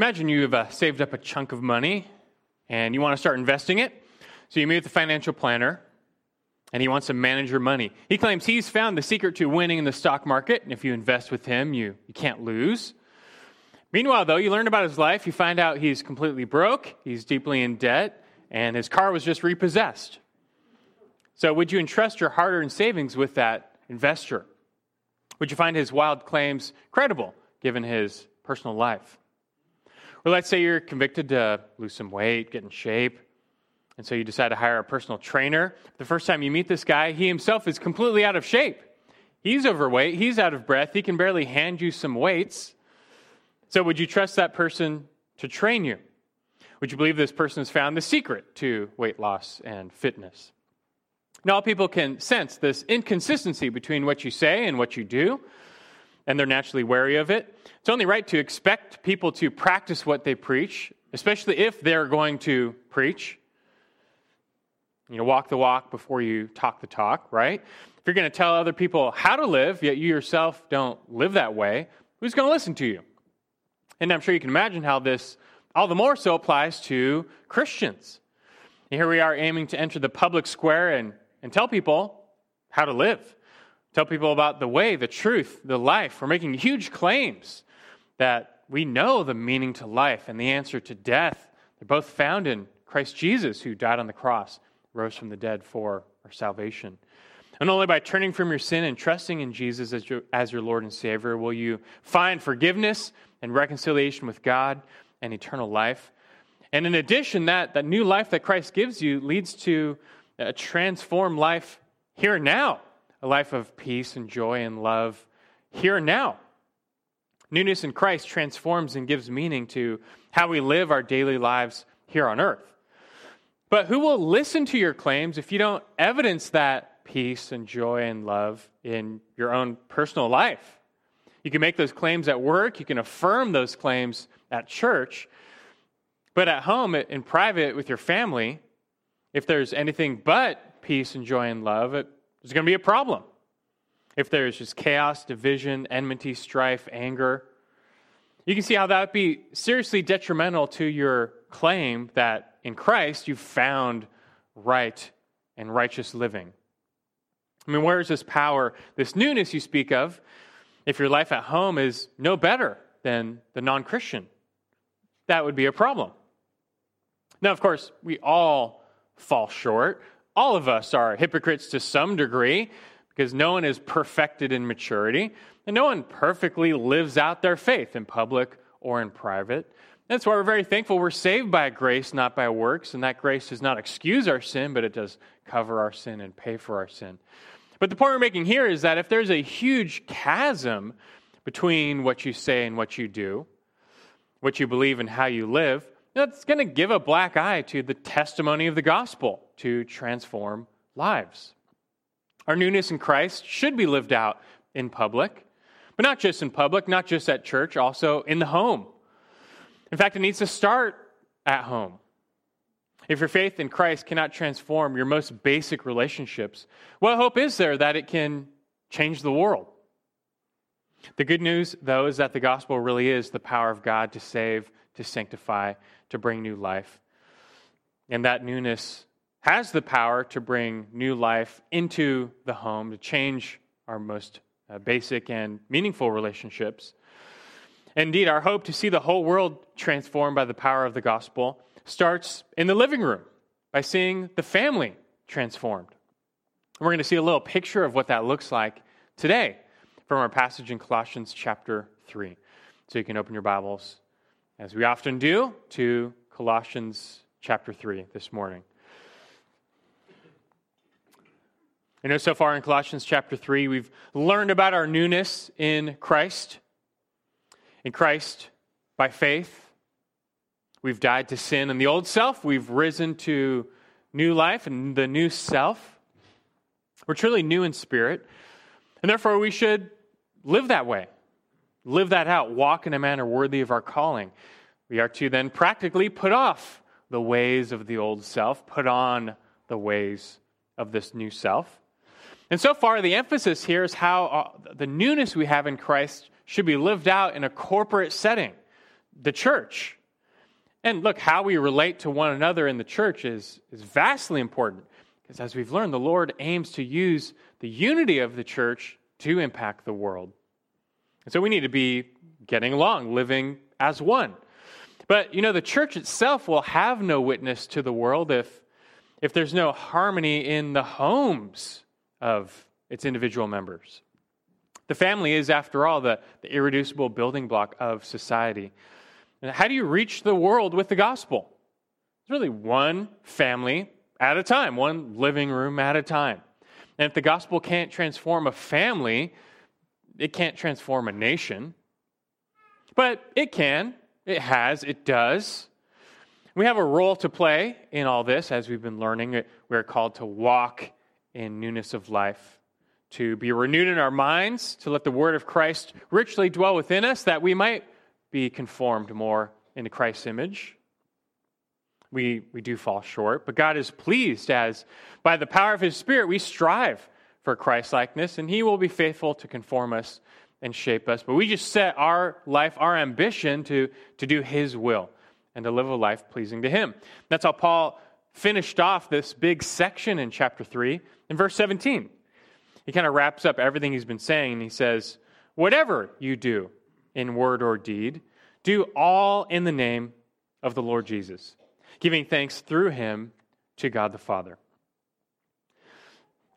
Imagine you've uh, saved up a chunk of money and you want to start investing it. So you meet with the financial planner and he wants to manage your money. He claims he's found the secret to winning in the stock market. And if you invest with him, you, you can't lose. Meanwhile, though, you learn about his life. You find out he's completely broke, he's deeply in debt, and his car was just repossessed. So, would you entrust your hard earned savings with that investor? Would you find his wild claims credible given his personal life? Or let's say you're convicted to lose some weight, get in shape, and so you decide to hire a personal trainer. The first time you meet this guy, he himself is completely out of shape. He's overweight, he's out of breath, he can barely hand you some weights. So, would you trust that person to train you? Would you believe this person has found the secret to weight loss and fitness? Now, all people can sense this inconsistency between what you say and what you do, and they're naturally wary of it. It's only right to expect people to practice what they preach, especially if they're going to preach. You know, walk the walk before you talk the talk, right? If you're going to tell other people how to live, yet you yourself don't live that way, who's going to listen to you? And I'm sure you can imagine how this all the more so applies to Christians. And here we are aiming to enter the public square and and tell people how to live. Tell people about the way, the truth, the life. We're making huge claims that we know the meaning to life and the answer to death. They're both found in Christ Jesus, who died on the cross, rose from the dead for our salvation. And only by turning from your sin and trusting in Jesus as your, as your Lord and Savior will you find forgiveness and reconciliation with God and eternal life. And in addition, that, that new life that Christ gives you leads to a transformed life here and now, a life of peace and joy and love here and now. Newness in Christ transforms and gives meaning to how we live our daily lives here on earth. But who will listen to your claims if you don't evidence that peace and joy and love in your own personal life? You can make those claims at work, you can affirm those claims at church, but at home, in private, with your family, if there's anything but peace and joy and love, it, there's going to be a problem. If there's just chaos, division, enmity, strife, anger, you can see how that would be seriously detrimental to your claim that in Christ you've found right and righteous living. I mean, where is this power, this newness you speak of, if your life at home is no better than the non Christian? That would be a problem. Now, of course, we all fall short. All of us are hypocrites to some degree because no one is perfected in maturity, and no one perfectly lives out their faith in public or in private. That's why we're very thankful we're saved by grace, not by works, and that grace does not excuse our sin, but it does cover our sin and pay for our sin. But the point we're making here is that if there's a huge chasm between what you say and what you do, what you believe and how you live, that's going to give a black eye to the testimony of the gospel to transform lives. Our newness in Christ should be lived out in public, but not just in public, not just at church, also in the home. In fact, it needs to start at home. If your faith in Christ cannot transform your most basic relationships, what hope is there that it can change the world? The good news, though, is that the gospel really is the power of God to save, to sanctify, to bring new life. And that newness has the power to bring new life into the home, to change our most uh, basic and meaningful relationships. Indeed, our hope to see the whole world transformed by the power of the gospel starts in the living room by seeing the family transformed. And We're going to see a little picture of what that looks like today from our passage in Colossians chapter 3. So you can open your Bibles, as we often do, to Colossians chapter 3 this morning. I know so far in Colossians chapter 3, we've learned about our newness in Christ. In Christ, by faith, we've died to sin and the old self. We've risen to new life and the new self. We're truly new in spirit. And therefore, we should live that way, live that out, walk in a manner worthy of our calling. We are to then practically put off the ways of the old self, put on the ways of this new self. And so far, the emphasis here is how uh, the newness we have in Christ should be lived out in a corporate setting, the church. And look, how we relate to one another in the church is, is vastly important. Because as we've learned, the Lord aims to use the unity of the church to impact the world. And so we need to be getting along, living as one. But, you know, the church itself will have no witness to the world if, if there's no harmony in the homes of its individual members. The family is, after all, the, the irreducible building block of society. And how do you reach the world with the gospel? It's really one family at a time, one living room at a time. And if the gospel can't transform a family, it can't transform a nation. But it can, it has, it does. We have a role to play in all this as we've been learning. We're called to walk in newness of life, to be renewed in our minds, to let the word of Christ richly dwell within us, that we might be conformed more into Christ's image. We, we do fall short, but God is pleased as by the power of his Spirit we strive for Christ likeness, and he will be faithful to conform us and shape us. But we just set our life, our ambition to, to do his will and to live a life pleasing to him. That's how Paul finished off this big section in chapter 3 in verse 17. He kind of wraps up everything he's been saying, and he says, Whatever you do, in word or deed, do all in the name of the Lord Jesus, giving thanks through him to God the Father.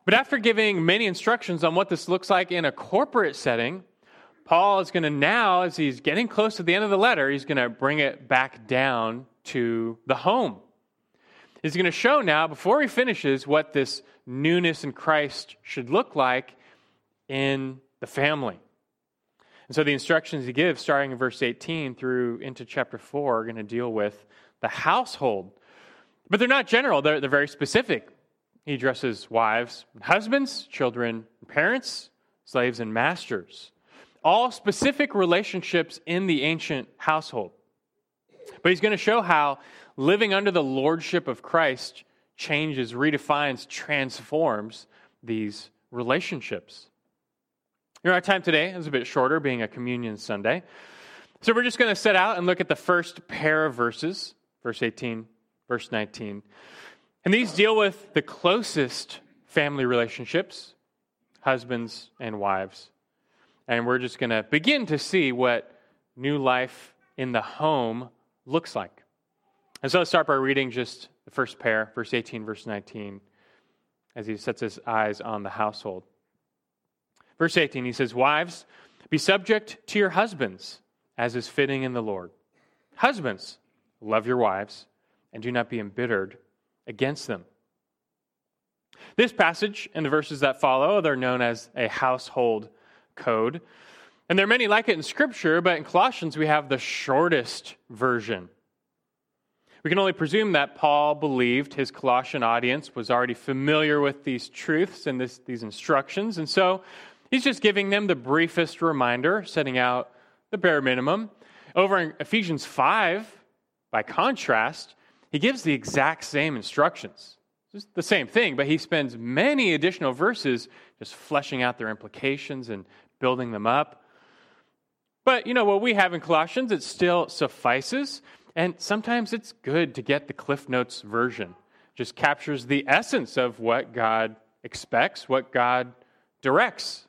But after giving many instructions on what this looks like in a corporate setting, Paul is going to now, as he's getting close to the end of the letter, he's going to bring it back down to the home. He's going to show now, before he finishes, what this newness in Christ should look like in the family. And so the instructions he gives, starting in verse 18 through into chapter 4, are going to deal with the household. But they're not general, they're, they're very specific. He addresses wives, husbands, children, parents, slaves, and masters. All specific relationships in the ancient household. But he's going to show how living under the lordship of Christ changes, redefines, transforms these relationships. You know, our time today is a bit shorter, being a communion Sunday. So we're just going to set out and look at the first pair of verses, verse 18, verse 19. And these deal with the closest family relationships, husbands and wives. And we're just going to begin to see what new life in the home looks like. And so let's start by reading just the first pair, verse 18, verse 19, as he sets his eyes on the household. Verse 18, he says, Wives, be subject to your husbands, as is fitting in the Lord. Husbands, love your wives, and do not be embittered against them. This passage and the verses that follow, they're known as a household code. And there are many like it in Scripture, but in Colossians we have the shortest version. We can only presume that Paul believed his Colossian audience was already familiar with these truths and this, these instructions. And so He's just giving them the briefest reminder, setting out the bare minimum. Over in Ephesians 5, by contrast, he gives the exact same instructions. The same thing, but he spends many additional verses just fleshing out their implications and building them up. But, you know, what we have in Colossians, it still suffices. And sometimes it's good to get the Cliff Notes version. Just captures the essence of what God expects, what God directs.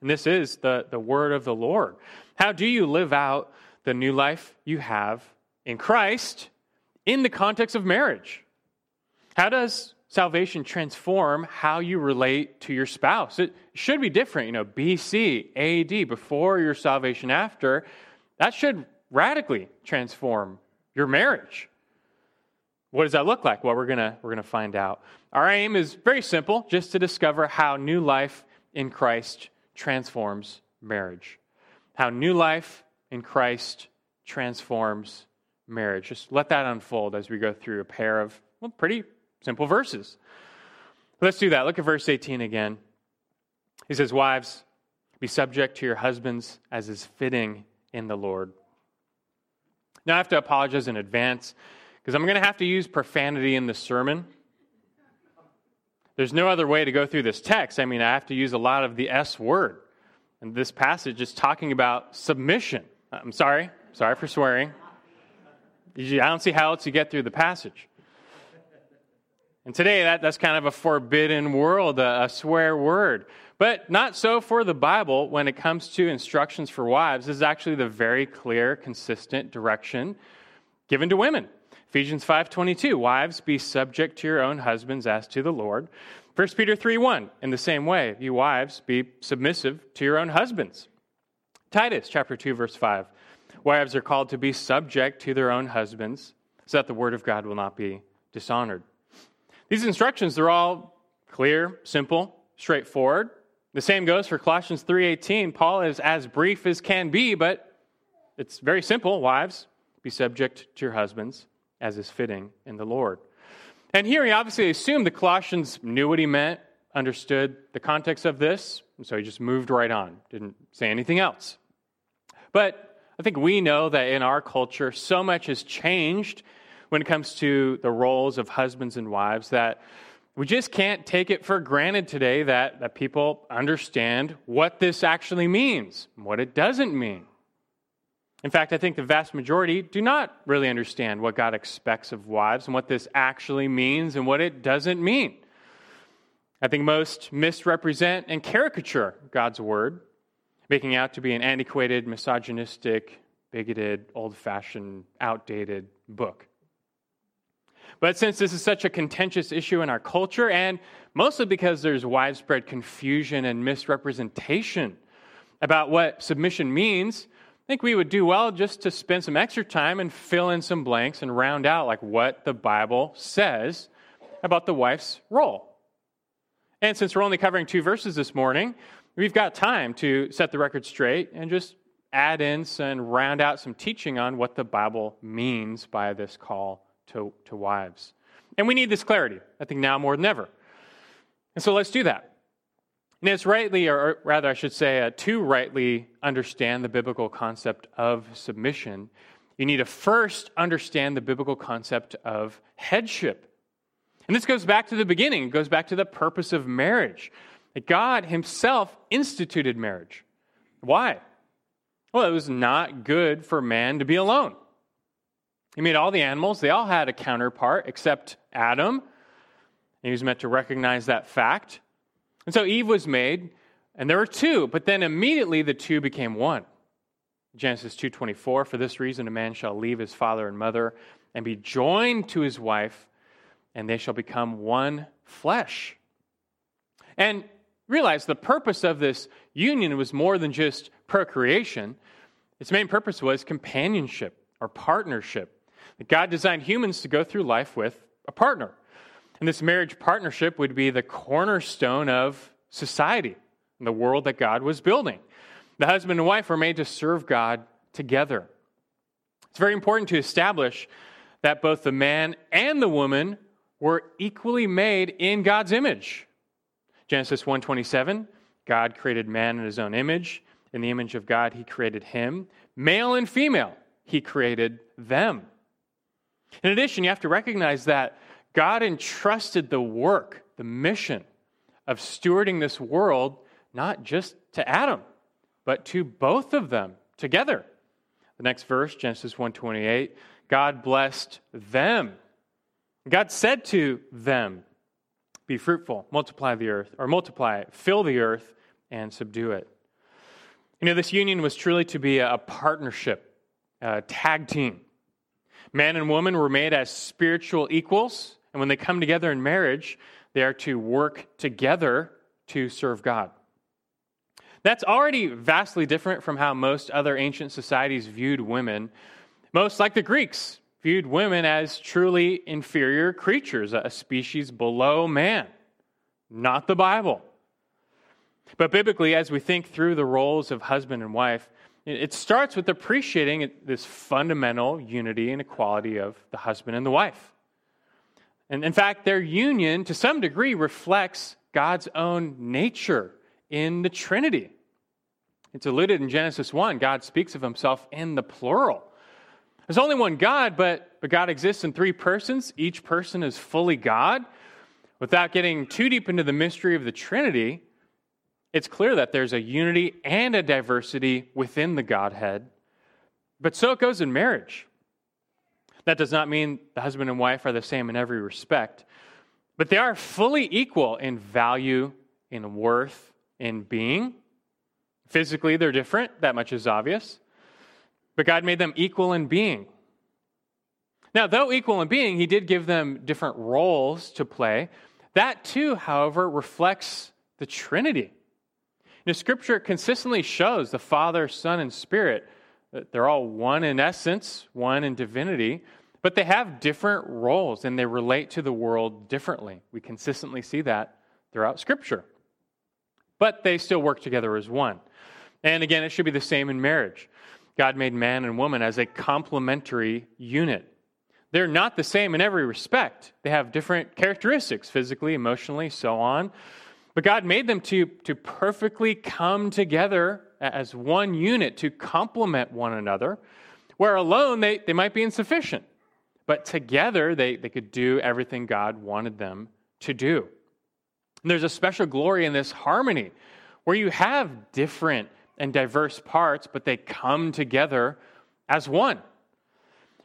And this is the, the word of the Lord. How do you live out the new life you have in Christ in the context of marriage? How does salvation transform how you relate to your spouse? It should be different, you know, BC, AD, before your salvation, after. That should radically transform your marriage. What does that look like? Well, we're going we're going to find out. Our aim is very simple just to discover how new life in Christ transforms marriage. How new life in Christ transforms marriage. Just let that unfold as we go through a pair of well, pretty simple verses. Let's do that. Look at verse 18 again. He says, Wives, be subject to your husbands as is fitting in the Lord. Now, I have to apologize in advance because I'm going to have to use profanity in the sermon. There's no other way to go through this text. I mean, I have to use a lot of the S word. And this passage is talking about submission. I'm sorry, Sorry for swearing. I don't see how else you get through the passage. And today, that, that's kind of a forbidden world, a, a swear word. But not so for the Bible when it comes to instructions for wives. This is actually the very clear, consistent direction given to women. Ephesians 5:22, wives be subject to your own husbands as to the Lord. 1 Peter 3:1, in the same way, you wives be submissive to your own husbands. Titus chapter 2 verse 5, wives are called to be subject to their own husbands so that the word of God will not be dishonored. These instructions they're all clear, simple, straightforward. The same goes for Colossians 3:18. Paul is as brief as can be, but it's very simple, wives, be subject to your husbands as is fitting in the Lord. And here he obviously assumed the Colossians knew what he meant, understood the context of this, and so he just moved right on, didn't say anything else. But I think we know that in our culture, so much has changed when it comes to the roles of husbands and wives that we just can't take it for granted today that, that people understand what this actually means, and what it doesn't mean. In fact, I think the vast majority do not really understand what God expects of wives and what this actually means and what it doesn't mean. I think most misrepresent and caricature God's word, making out to be an antiquated, misogynistic, bigoted, old fashioned, outdated book. But since this is such a contentious issue in our culture, and mostly because there's widespread confusion and misrepresentation about what submission means, I think we would do well just to spend some extra time and fill in some blanks and round out like what the Bible says about the wife's role. And since we're only covering two verses this morning, we've got time to set the record straight and just add in some and round out some teaching on what the Bible means by this call to, to wives. And we need this clarity, I think now more than ever. And so let's do that. And it's rightly, or rather, I should say, uh, to rightly understand the biblical concept of submission, you need to first understand the biblical concept of headship. And this goes back to the beginning, it goes back to the purpose of marriage. That God Himself instituted marriage. Why? Well, it was not good for man to be alone. He made all the animals, they all had a counterpart except Adam. And he was meant to recognize that fact. And so Eve was made, and there were two, but then immediately the two became one. Genesis 2:24 For this reason a man shall leave his father and mother and be joined to his wife and they shall become one flesh. And realize the purpose of this union was more than just procreation. Its main purpose was companionship or partnership. God designed humans to go through life with a partner. And this marriage partnership would be the cornerstone of society and the world that God was building. The husband and wife were made to serve God together. It's very important to establish that both the man and the woman were equally made in God's image. Genesis 1:27, God created man in his own image. In the image of God he created him, male and female. He created them. In addition, you have to recognize that God entrusted the work, the mission of stewarding this world not just to Adam, but to both of them together. The next verse, Genesis 1:28, God blessed them. God said to them, "Be fruitful, multiply the earth, or multiply, fill the earth and subdue it." You know, this union was truly to be a partnership, a tag team. Man and woman were made as spiritual equals and when they come together in marriage, they are to work together to serve God. That's already vastly different from how most other ancient societies viewed women. Most, like the Greeks, viewed women as truly inferior creatures, a species below man. Not the Bible. But biblically, as we think through the roles of husband and wife, it starts with appreciating this fundamental unity and equality of the husband and the wife. And in fact, their union, to some degree, reflects God's own nature in the Trinity. It's alluded in Genesis 1. God speaks of himself in the plural. There's only one God, but, but God exists in three persons. Each person is fully God. Without getting too deep into the mystery of the Trinity, it's clear that there's a unity and a diversity within the Godhead. But so it goes in marriage. That does not mean the husband and wife are the same in every respect, but they are fully equal in value, in worth, in being. Physically, they're different, that much is obvious. But God made them equal in being. Now, though equal in being, He did give them different roles to play. That too, however, reflects the Trinity. You Scripture consistently shows the Father, Son, and Spirit that they're all one in essence, one in divinity, but they have different roles and they relate to the world differently. We consistently see that throughout Scripture. But they still work together as one. And again, it should be the same in marriage. God made man and woman as a complementary unit. They're not the same in every respect. They have different characteristics, physically, emotionally, so on. But God made them to, to perfectly come together as one unit to complement one another, where alone they, they might be insufficient. But together they, they could do everything God wanted them to do. And there's a special glory in this harmony where you have different and diverse parts, but they come together as one.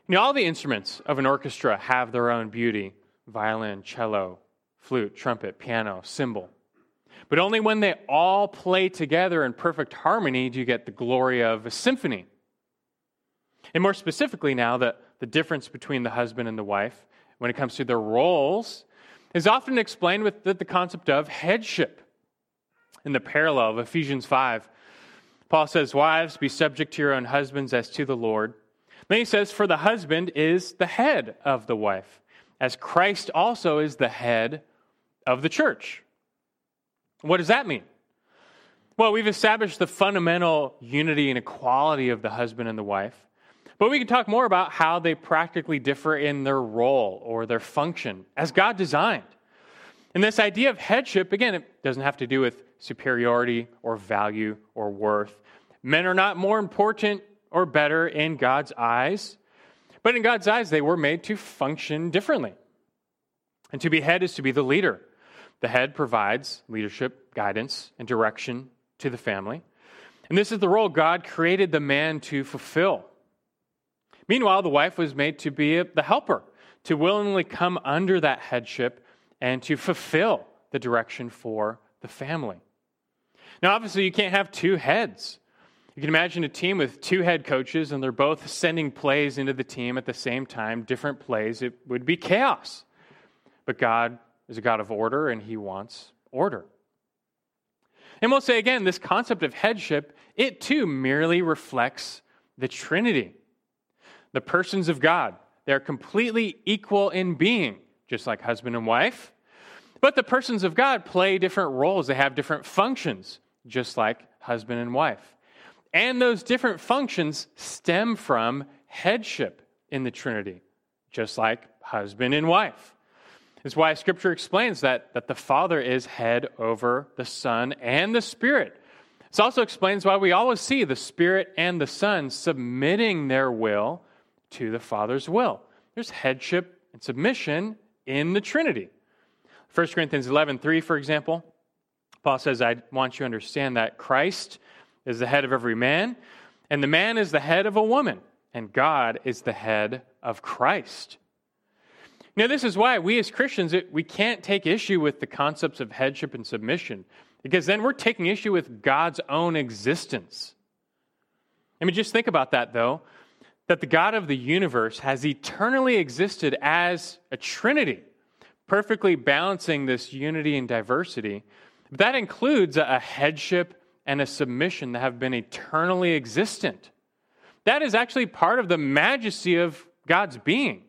You know, all the instruments of an orchestra have their own beauty violin, cello, flute, trumpet, piano, cymbal. But only when they all play together in perfect harmony do you get the glory of a symphony. And more specifically, now, the, the difference between the husband and the wife when it comes to their roles is often explained with the, the concept of headship. In the parallel of Ephesians 5, Paul says, Wives, be subject to your own husbands as to the Lord. Then he says, For the husband is the head of the wife, as Christ also is the head of the church. What does that mean? Well, we've established the fundamental unity and equality of the husband and the wife, but we can talk more about how they practically differ in their role or their function as God designed. And this idea of headship, again, it doesn't have to do with superiority or value or worth. Men are not more important or better in God's eyes, but in God's eyes, they were made to function differently. And to be head is to be the leader. The head provides leadership, guidance, and direction to the family. And this is the role God created the man to fulfill. Meanwhile, the wife was made to be the helper, to willingly come under that headship and to fulfill the direction for the family. Now, obviously, you can't have two heads. You can imagine a team with two head coaches and they're both sending plays into the team at the same time, different plays. It would be chaos. But God is a God of order and he wants order. And we'll say again, this concept of headship, it too merely reflects the Trinity. The persons of God, they're completely equal in being, just like husband and wife. But the persons of God play different roles, they have different functions, just like husband and wife. And those different functions stem from headship in the Trinity, just like husband and wife. Is why Scripture explains that, that the Father is head over the Son and the Spirit. This also explains why we always see the Spirit and the Son submitting their will to the Father's will. There's headship and submission in the Trinity. 1 Corinthians 11 3, for example, Paul says, I want you to understand that Christ is the head of every man, and the man is the head of a woman, and God is the head of Christ. Now, this is why we as Christians, we can't take issue with the concepts of headship and submission, because then we're taking issue with God's own existence. I mean, just think about that, though, that the God of the universe has eternally existed as a trinity, perfectly balancing this unity and diversity. That includes a headship and a submission that have been eternally existent. That is actually part of the majesty of God's being.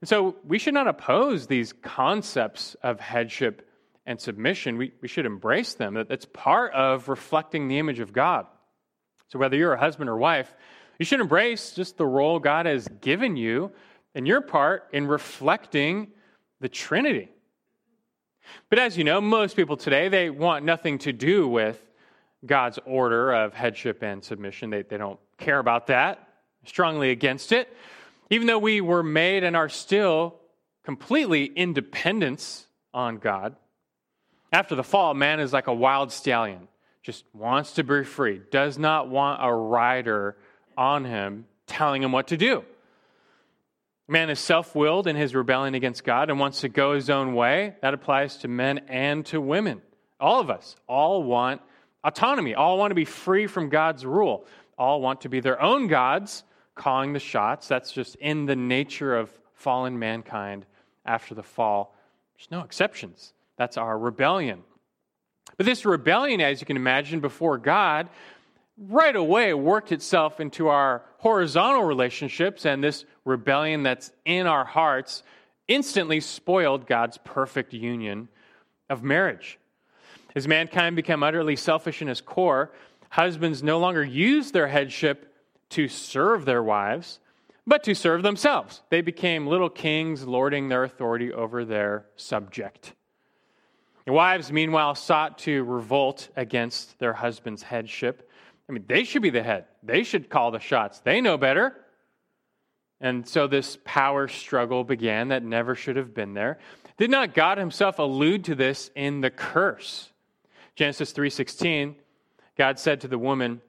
And so we should not oppose these concepts of headship and submission. We, we should embrace them. That's part of reflecting the image of God. So whether you're a husband or wife, you should embrace just the role God has given you and your part in reflecting the Trinity. But as you know, most people today, they want nothing to do with God's order of headship and submission. They, they don't care about that, strongly against it. Even though we were made and are still completely independent on God, after the fall, man is like a wild stallion, just wants to be free, does not want a rider on him telling him what to do. Man is self willed in his rebellion against God and wants to go his own way. That applies to men and to women. All of us all want autonomy, all want to be free from God's rule, all want to be their own gods, calling the shots. That's just in the nature of fallen mankind after the fall. There's no exceptions. That's our rebellion. But this rebellion, as you can imagine, before God, right away worked itself into our horizontal relationships, and this rebellion that's in our hearts instantly spoiled God's perfect union of marriage. As mankind became utterly selfish in his core, husbands no longer used their headship to serve their wives, but to serve themselves. They became little kings lording their authority over their subject. The wives, meanwhile, sought to revolt against their husband's headship. I mean, they should be the head, they should call the shots. They know better. And so this power struggle began that never should have been there. Did not God himself allude to this in the curse? Genesis 3:16, God said to the woman,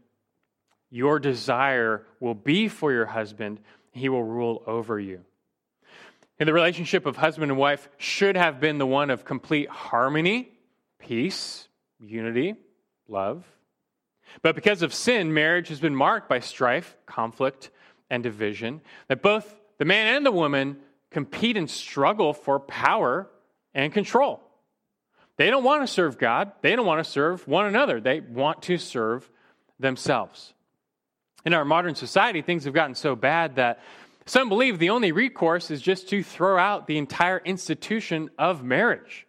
"Your desire will be for your husband, he will rule over you." And the relationship of husband and wife should have been the one of complete harmony, peace, unity, love. But because of sin, marriage has been marked by strife, conflict, and division. That both the man and the woman compete and struggle for power and control. They don't want to serve God, they don't want to serve one another, they want to serve themselves. In our modern society, things have gotten so bad that some believe the only recourse is just to throw out the entire institution of marriage.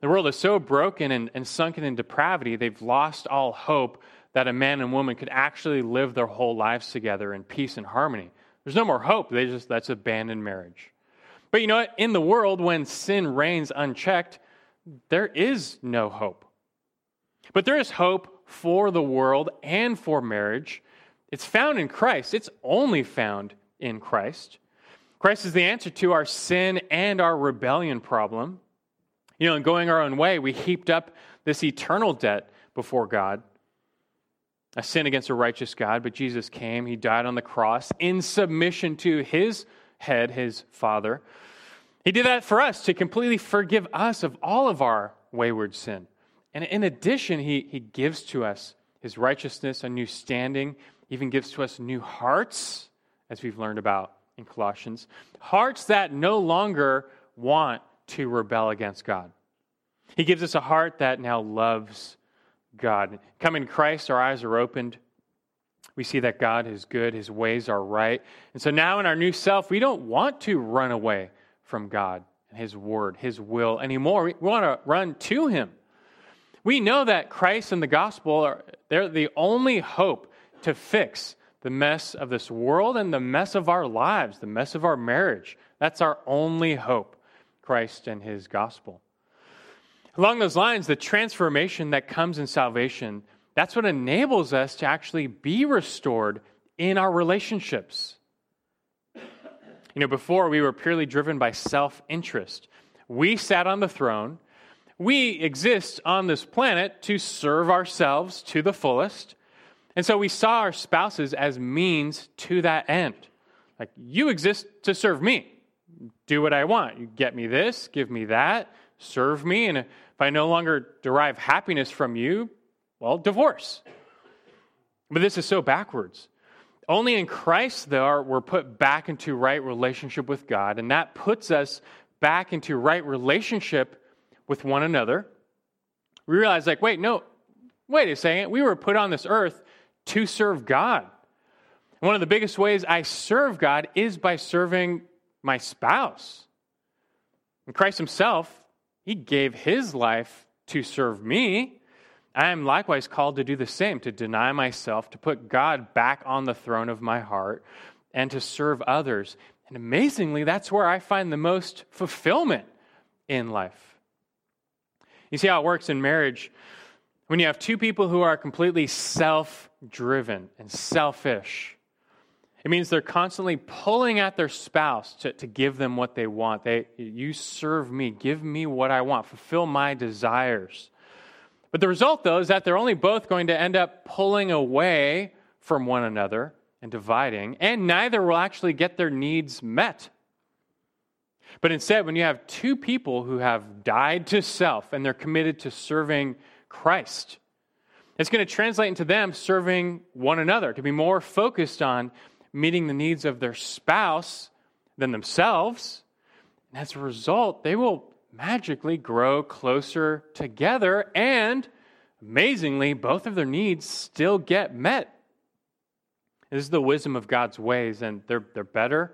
The world is so broken and, and sunken in depravity, they've lost all hope that a man and woman could actually live their whole lives together in peace and harmony. There's no more hope. They just that's abandoned marriage. But you know what? In the world, when sin reigns unchecked, there is no hope. But there is hope for the world and for marriage. It's found in Christ. It's only found in Christ. Christ is the answer to our sin and our rebellion problem. You know, in going our own way, we heaped up this eternal debt before God, a sin against a righteous God, but Jesus came, He died on the cross in submission to His head, His Father. He did that for us to completely forgive us of all of our wayward sin. And in addition, He, he gives to us His righteousness, a new standing, even gives to us new hearts as we've learned about in Colossians. Hearts that no longer want to rebel against God. He gives us a heart that now loves God. Come in Christ, our eyes are opened. We see that God is good, His ways are right. And so now in our new self, we don't want to run away from God and His word, His will anymore. We want to run to Him. We know that Christ and the gospel are they're the only hope to fix the mess of this world and the mess of our lives, the mess of our marriage. That's our only hope Christ and his gospel. Along those lines, the transformation that comes in salvation, that's what enables us to actually be restored in our relationships. You know, before we were purely driven by self interest. We sat on the throne. We exist on this planet to serve ourselves to the fullest. And so we saw our spouses as means to that end. Like, you exist to serve me. Do what I want. You get me this, give me that, serve me. And if I no longer derive happiness from you, well, divorce. But this is so backwards. Only in Christ, though, we're put back into right relationship with God, and that puts us back into right relationship with one another. We realize, like, wait, no, wait a second. We were put on this earth to serve God. One of the biggest ways I serve God is by serving my spouse. And Christ Himself, He gave His life to serve me. I am likewise called to do the same, to deny myself, to put God back on the throne of my heart, and to serve others. And amazingly, that's where I find the most fulfillment in life. You see how it works in marriage? When you have two people who are completely self driven and selfish, it means they're constantly pulling at their spouse to, to give them what they want. They, you serve me, give me what I want, fulfill my desires. But the result, though, is that they're only both going to end up pulling away from one another and dividing, and neither will actually get their needs met. But instead, when you have two people who have died to self and they're committed to serving Christ, it's going to translate into them serving one another, to be more focused on meeting the needs of their spouse than themselves. And as a result, they will magically grow closer together, and amazingly, both of their needs still get met. This is the wisdom of God's ways, and they're, they're better.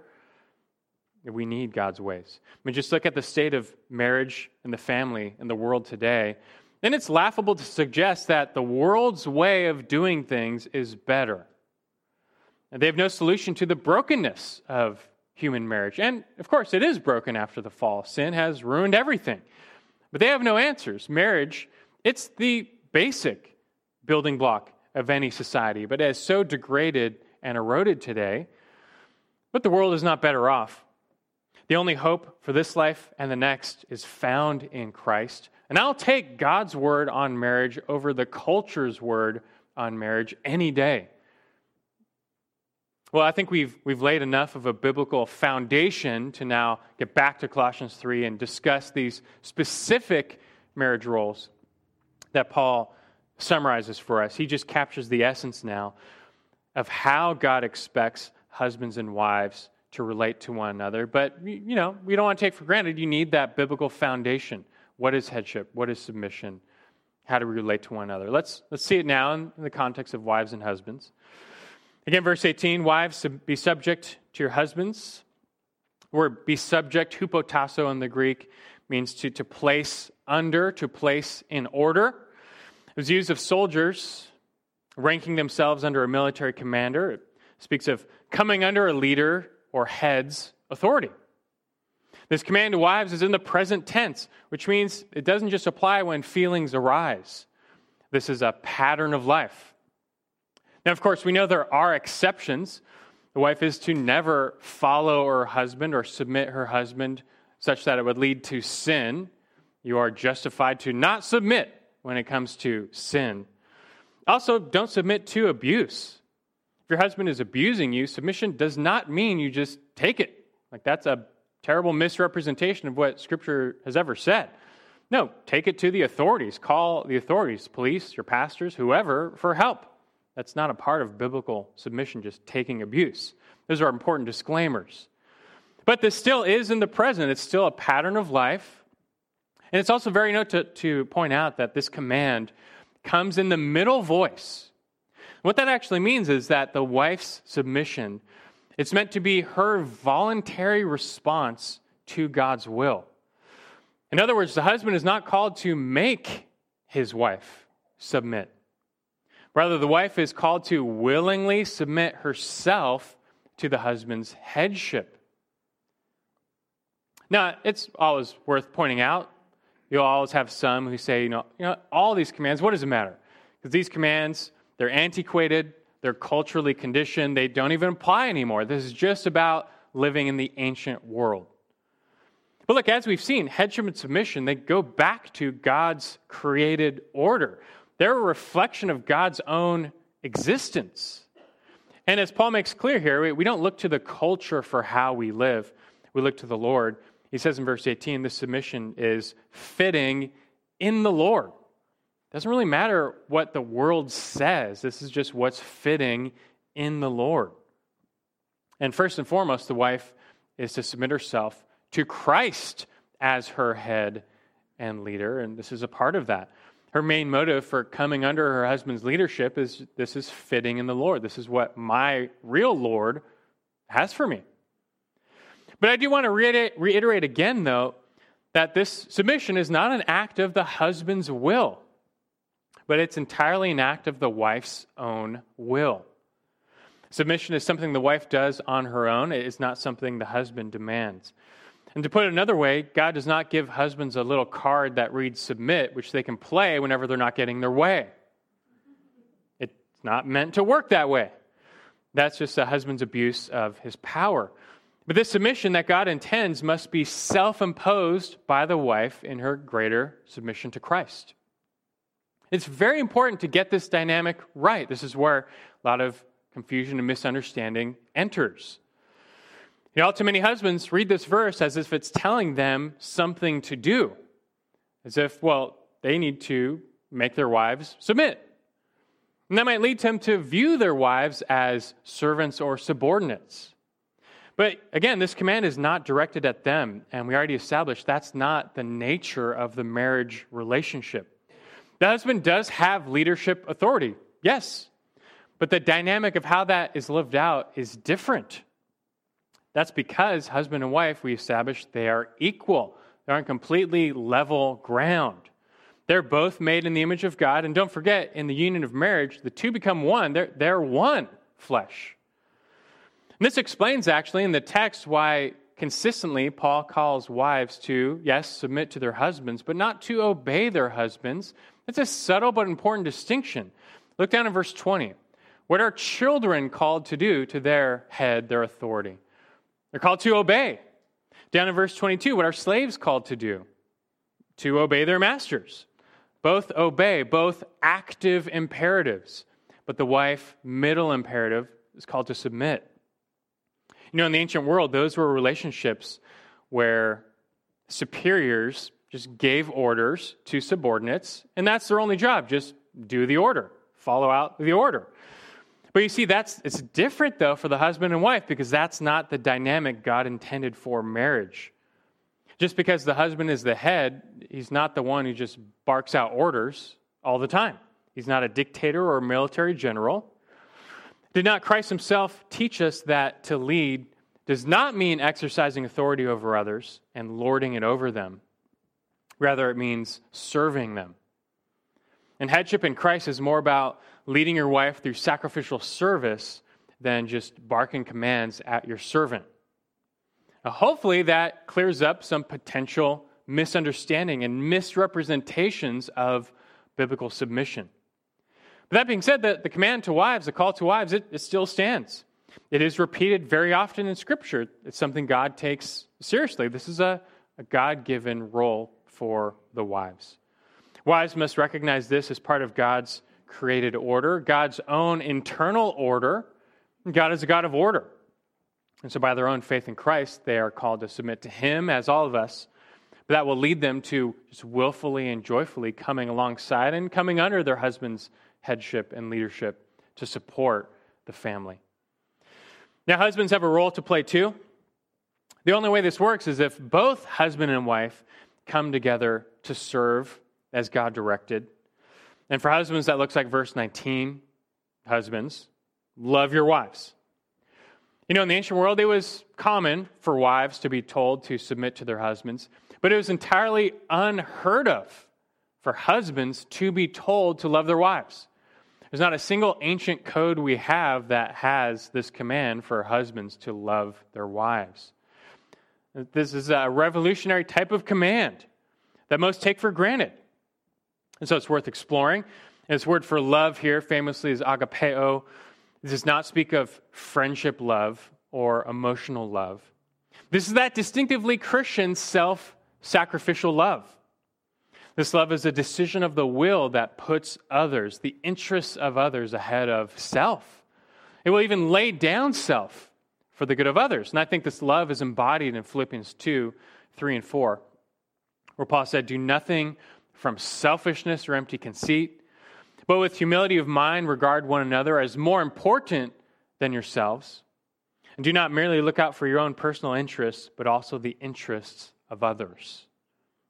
We need God's ways. I mean, just look at the state of marriage and the family in the world today. Then it's laughable to suggest that the world's way of doing things is better. And they have no solution to the brokenness of human marriage. And of course, it is broken after the fall. Sin has ruined everything. But they have no answers. Marriage, it's the basic building block of any society, but it is so degraded and eroded today. But the world is not better off. The only hope for this life and the next is found in Christ. And I'll take God's word on marriage over the culture's word on marriage any day. Well, I think we've, we've laid enough of a biblical foundation to now get back to Colossians 3 and discuss these specific marriage roles that Paul summarizes for us. He just captures the essence now of how God expects husbands and wives to relate to one another. But, you know, we don't want to take for granted you need that biblical foundation. What is headship? What is submission? How do we relate to one another? Let's, let's see it now in the context of wives and husbands. Again, verse 18 Wives, be subject to your husbands. Or be subject, hupotasso in the Greek, means to, to place under, to place in order. It was used of soldiers ranking themselves under a military commander. It speaks of coming under a leader or head's authority. This command to wives is in the present tense, which means it doesn't just apply when feelings arise. This is a pattern of life. Now, of course, we know there are exceptions. The wife is to never follow her husband or submit her husband such that it would lead to sin. You are justified to not submit when it comes to sin. Also, don't submit to abuse. If your husband is abusing you, submission does not mean you just take it. Like, that's a terrible misrepresentation of what Scripture has ever said. No, take it to the authorities. Call the authorities, police, your pastors, whoever, for help. That's not a part of biblical submission, just taking abuse. Those are important disclaimers. But this still is in the present. It's still a pattern of life. And it's also very note to, to point out that this command comes in the middle voice. What that actually means is that the wife's submission it's meant to be her voluntary response to God's will. In other words, the husband is not called to make his wife submit. Rather, the wife is called to willingly submit herself to the husband's headship. Now, it's always worth pointing out. You'll always have some who say, you know, you know all these commands, what does it matter? Because these commands, they're antiquated, they're culturally conditioned. They don't even apply anymore. This is just about living in the ancient world. But look, as we've seen, headship and submission, they go back to God's created order. They're a reflection of God's own existence. And as Paul makes clear here, we don't look to the culture for how we live, we look to the Lord. He says in verse 18, the submission is fitting in the Lord doesn't really matter what the world says. This is just what's fitting in the Lord. And first and foremost, the wife is to submit herself to Christ as her head and leader. And this is a part of that. Her main motive for coming under her husband's leadership is this is fitting in the Lord. This is what my real Lord has for me. But I do want to reiterate again, though, that this submission is not an act of the husband's will but it's entirely an act of the wife's own will. Submission is something the wife does on her own, it is not something the husband demands. And to put it another way, God does not give husbands a little card that reads submit, which they can play whenever they're not getting their way. It's not meant to work that way. That's just a husband's abuse of his power. But this submission that God intends must be self imposed by the wife in her greater submission to Christ. It's very important to get this dynamic right. This is where a lot of confusion and misunderstanding enters. You know, too many husbands read this verse as if it's telling them something to do, as if, well, they need to make their wives submit. And that might lead them to view their wives as servants or subordinates. But again, this command is not directed at them, and we already established that's not the nature of the marriage relationship. The husband does have leadership authority, yes, but the dynamic of how that is lived out is different. That's because husband and wife, we established, they are equal. They're on completely level ground. They're both made in the image of God. And don't forget, in the union of marriage, the two become one. They're, they're one flesh. And this explains, actually, in the text, why consistently Paul calls wives to, yes, submit to their husbands, but not to obey their husbands. It's a subtle but important distinction. Look down in verse 20. What are children called to do to their head, their authority? They're called to obey. Down in verse 22, what are slaves called to do? To obey their masters. Both obey, both active imperatives. But the wife, middle imperative, is called to submit. You know, in the ancient world, those were relationships where superiors just gave orders to subordinates, and that's their only job just do the order, follow out the order. But you see, that's it's different though for the husband and wife because that's not the dynamic God intended for marriage. Just because the husband is the head, he's not the one who just barks out orders all the time. He's not a dictator or a military general. Did not Christ himself teach us that to lead does not mean exercising authority over others and lording it over them? Rather, it means serving them. And headship in Christ is more about leading your wife through sacrificial service than just barking commands at your servant. Now, hopefully, that clears up some potential misunderstanding and misrepresentations of biblical submission. But that being said, the, the command to wives, the call to wives, it, it still stands. It is repeated very often in Scripture. It's something God takes seriously. This is a, a God given role for the wives. Wives must recognize this as part of God's created order, God's own internal order. God is a God of order. And so, by their own faith in Christ, they are called to submit to Him as all of us. But that will lead them to just willfully and joyfully coming alongside and coming under their husband's headship and leadership to support the family. Now, husbands have a role to play too. The only way this works is if both husband and wife come together to serve as God directed. And for husbands, that looks like verse 19. Husbands, love your wives. You know, in the ancient world, it was common for wives to be told to submit to their husbands, but it was entirely unheard of for husbands to be told to love their wives. There's not a single ancient code we have that has this command for husbands to love their wives. This is a revolutionary type of command that most take for granted. And so it's worth exploring. And its word for love here famously is agapeo. It does not speak of friendship love or emotional love. This is that distinctively Christian self sacrificial love. This love is a decision of the will that puts others, the interests of others, ahead of self. It will even lay down self for the good of others. And I think this love is embodied in Philippians 2 3 and 4, where Paul said, Do nothing from selfishness or empty conceit, but with humility of mind regard one another as more important than yourselves. And do not merely look out for your own personal interests, but also the interests of others.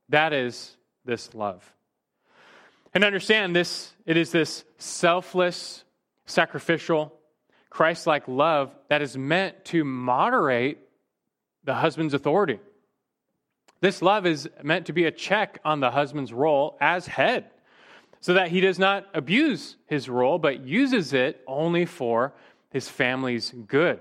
That is this love. And understand this, it is this selfless, sacrificial, Christ like love that is meant to moderate the husband's authority. This love is meant to be a check on the husband's role as head, so that he does not abuse his role, but uses it only for his family's good.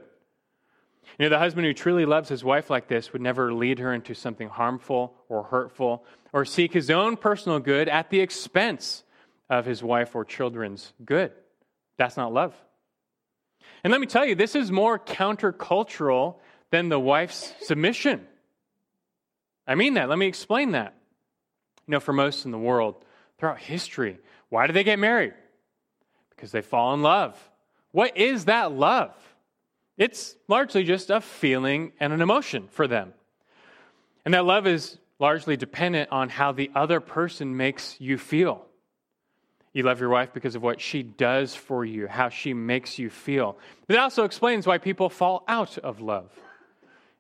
You know, the husband who truly loves his wife like this would never lead her into something harmful or hurtful or seek his own personal good at the expense of his wife or children's good. That's not love. And let me tell you, this is more countercultural than the wife's submission. I mean that. Let me explain that. You know, for most in the world, throughout history, why do they get married? Because they fall in love. What is that love? It's largely just a feeling and an emotion for them. And that love is largely dependent on how the other person makes you feel. You love your wife because of what she does for you, how she makes you feel. But it also explains why people fall out of love.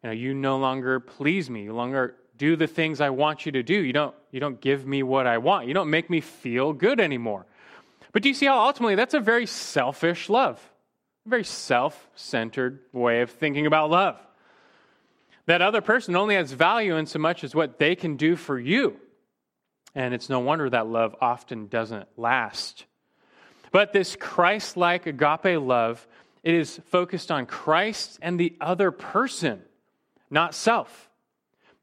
You know, you no longer please me, you no longer do the things I want you to do. You don't, you don't give me what I want. You don't make me feel good anymore. But do you see how ultimately that's a very selfish love? A very self centered way of thinking about love. That other person only has value in so much as what they can do for you. And it's no wonder that love often doesn't last. But this Christ like agape love, it is focused on Christ and the other person, not self.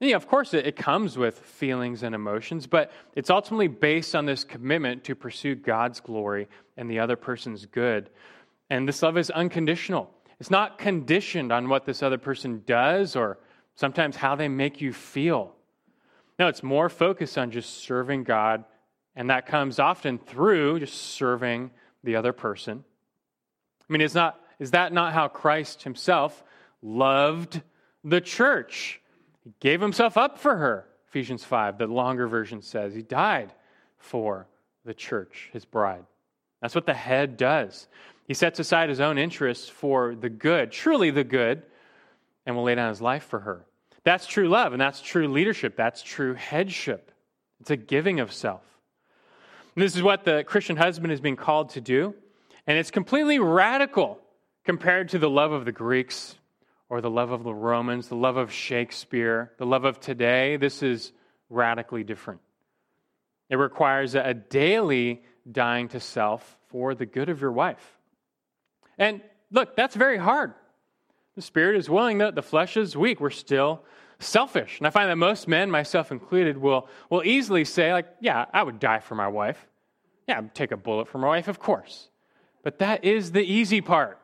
Yeah, of course, it, it comes with feelings and emotions, but it's ultimately based on this commitment to pursue God's glory and the other person's good. And this love is unconditional. It's not conditioned on what this other person does or sometimes how they make you feel. No, it's more focused on just serving God, and that comes often through just serving the other person. I mean, is, not, is that not how Christ himself loved the church? He gave himself up for her, Ephesians 5, the longer version says. He died for the church, his bride. That's what the head does. He sets aside his own interests for the good, truly the good, and will lay down his life for her. That's true love, and that's true leadership. That's true headship. It's a giving of self. And this is what the Christian husband is being called to do, and it's completely radical compared to the love of the Greeks or the love of the Romans, the love of Shakespeare, the love of today. This is radically different. It requires a daily dying to self for the good of your wife. And look, that's very hard. The spirit is willing, the, the flesh is weak. We're still selfish. And I find that most men, myself included, will, will easily say, like, yeah, I would die for my wife. Yeah, I'd take a bullet for my wife, of course. But that is the easy part.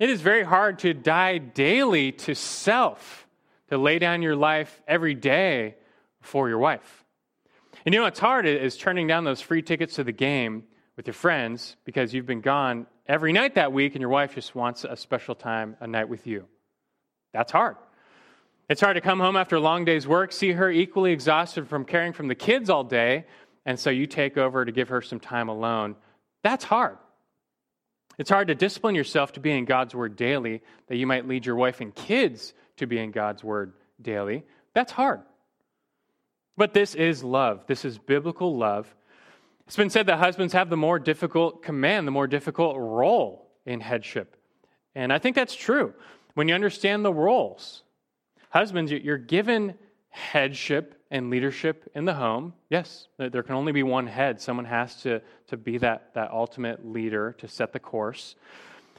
It is very hard to die daily to self, to lay down your life every day for your wife. And you know what's hard is turning down those free tickets to the game with your friends because you've been gone every night that week and your wife just wants a special time, a night with you. That's hard. It's hard to come home after a long day's work, see her equally exhausted from caring from the kids all day, and so you take over to give her some time alone. That's hard. It's hard to discipline yourself to be in God's Word daily, that you might lead your wife and kids to be in God's Word daily. That's hard. But this is love. This is biblical love. It's been said that husbands have the more difficult command, the more difficult role in headship. And I think that's true. When you understand the roles, Husbands, you're given headship and leadership in the home. Yes, there can only be one head. Someone has to, to be that, that ultimate leader to set the course.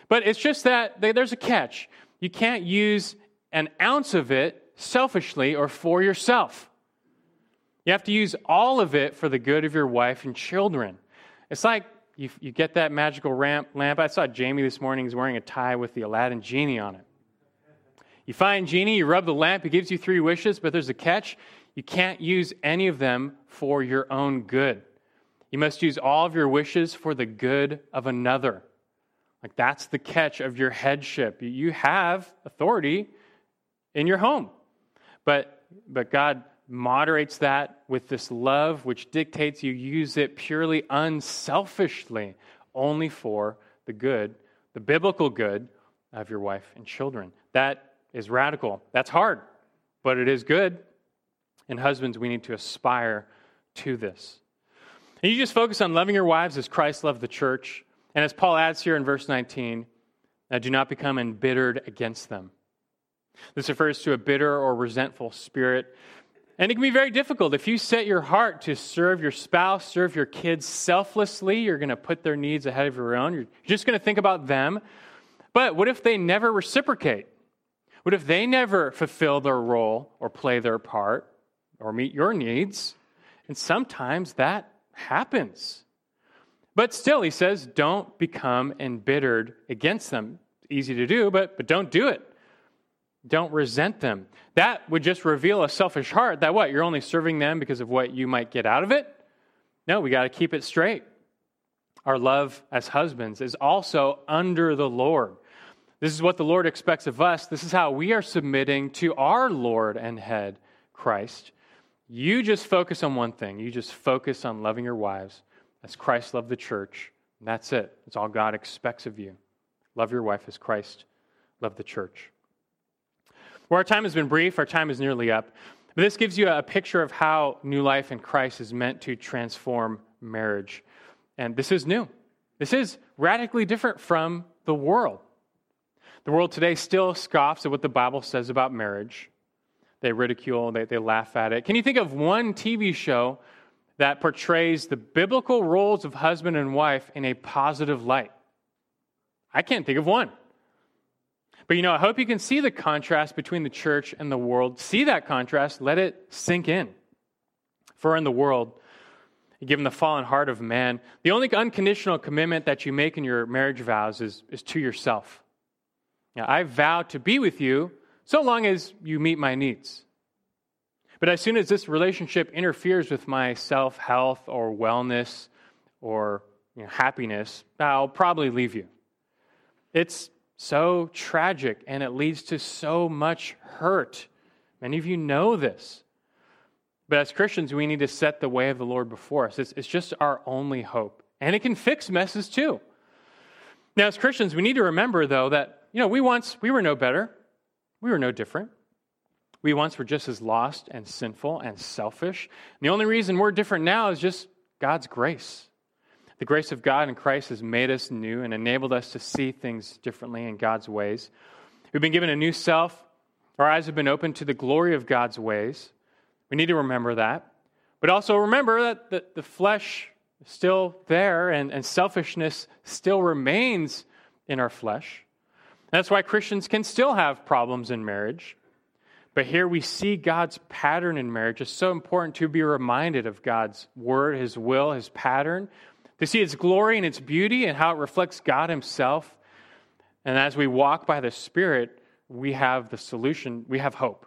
But it's just that there's a catch. You can't use an ounce of it selfishly or for yourself. You have to use all of it for the good of your wife and children. It's like you, you get that magical ramp, lamp. I saw Jamie this morning. He's wearing a tie with the Aladdin genie on it. You find Genie, you rub the lamp, he gives you three wishes, but there's a catch. You can't use any of them for your own good. You must use all of your wishes for the good of another. Like that's the catch of your headship. You have authority in your home. But but God moderates that with this love which dictates you use it purely unselfishly, only for the good, the biblical good of your wife and children. That is radical. That's hard, but it is good. And husbands, we need to aspire to this. And you just focus on loving your wives as Christ loved the church. And as Paul adds here in verse 19, now do not become embittered against them. This refers to a bitter or resentful spirit. And it can be very difficult. If you set your heart to serve your spouse, serve your kids selflessly, you're going to put their needs ahead of your own. You're just going to think about them. But what if they never reciprocate? What if they never fulfill their role or play their part or meet your needs? And sometimes that happens. But still, he says, don't become embittered against them. Easy to do, but, but don't do it. Don't resent them. That would just reveal a selfish heart that what? You're only serving them because of what you might get out of it? No, we got to keep it straight. our love as husbands is also under the Lord. This is what the Lord expects of us. This is how we are submitting to our Lord and head, Christ. You just focus on one thing. You just focus on loving your wives as Christ loved the church. And that's it. It's all God expects of you. Love your wife as Christ loved the church. Well, our time has been brief, our time is nearly up. But this gives you a picture of how new life in Christ is meant to transform marriage. And this is new. This is radically different from the world. The world today still scoffs at what the Bible says about marriage. They ridicule, they, they laugh at it. Can you think of one TV show that portrays the biblical roles of husband and wife in a positive light? I can't think of one. But you know, I hope you can see the contrast between the church and the world. See that contrast, let it sink in. For in the world, given the fallen heart of man, the only unconditional commitment that you make in your marriage vows is, is to yourself. Now, I vow to be with you so long as you meet my needs. But as soon as this relationship interferes with my self health or wellness or you know, happiness, I'll probably leave you. It's so tragic and it leads to so much hurt. Many of you know this. But as Christians, we need to set the way of the Lord before us. It's, it's just our only hope. And it can fix messes too. Now, as Christians, we need to remember, though, that, you know, we once, we were no better. We were no different. We once were just as lost and sinful and selfish. And the only reason we're different now is just God's grace. The grace of God in Christ has made us new and enabled us to see things differently in God's ways. We've been given a new self. Our eyes have been opened to the glory of God's ways. We need to remember that. But also remember that the, the flesh is still there and, and selfishness still remains in our flesh. That's why Christians can still have problems in marriage. But here we see God's pattern in marriage. It's so important to be reminded of God's word, his will, his pattern, to see its glory and its beauty and how it reflects God himself. And as we walk by the Spirit, we have the solution. We have hope.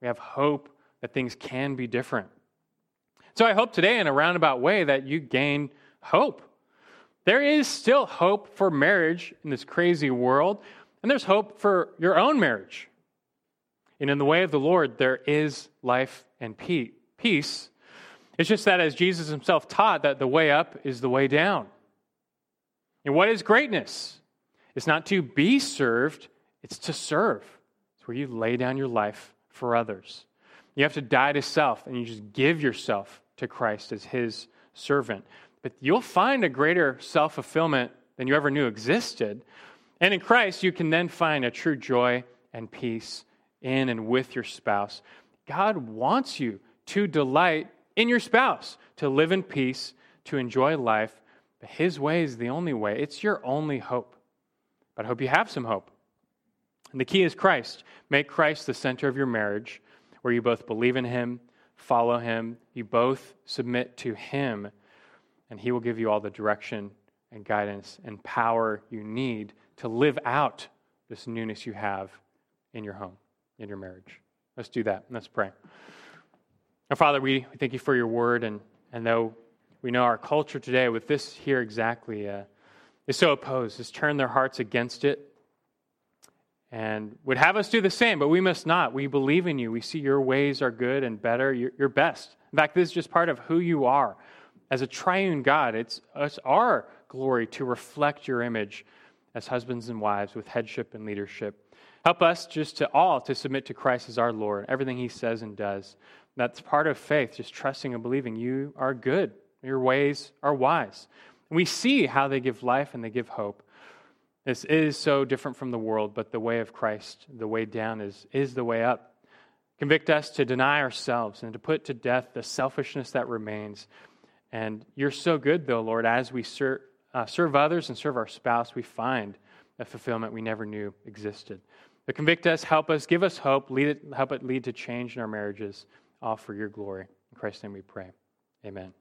We have hope that things can be different. So I hope today, in a roundabout way, that you gain hope. There is still hope for marriage in this crazy world. And there's hope for your own marriage. And in the way of the Lord, there is life and peace. It's just that as Jesus himself taught, that the way up is the way down. And what is greatness? It's not to be served, it's to serve. It's where you lay down your life for others. You have to die to self and you just give yourself to Christ as his servant. But you'll find a greater self fulfillment than you ever knew existed and in Christ, you can then find a true joy and peace in and with your spouse. God wants you to delight in your spouse, to live in peace, to enjoy life. But His way is the only way. It's your only hope. But I hope you have some hope. And the key is Christ. Make Christ the center of your marriage, where you both believe in Him, follow Him, you both submit to Him, and He will give you all the direction and guidance and power you need to live out this newness you have in your home, in your marriage. Let's do that. Let's pray. Our Father, we, thank you for your word, and, and though we know our culture today with this here exactly uh, is so opposed, has turned their hearts against it and would have us do the same, but we must not. We believe in you. We see your ways are good and better, you're, you're best. In fact, this is just part of who you are. As a triune God, it's, it's our glory to reflect your image as husbands and wives with headship and leadership. Help us just to all to submit to Christ as our Lord, everything he says and does. That's part of faith, just trusting and believing you are good. Your ways are wise. We see how they give life and they give hope. This is so different from the world, but the way of Christ, the way down, is, is the way up. Convict us to deny ourselves and to put to death the selfishness that remains. And you're so good, though, Lord, as we serve uh, serve others and serve our spouse, we find a fulfillment we never knew existed. But convict us, help us, give us hope, lead it, help it lead to change in our marriages, all for your glory. In Christ's name we pray. Amen.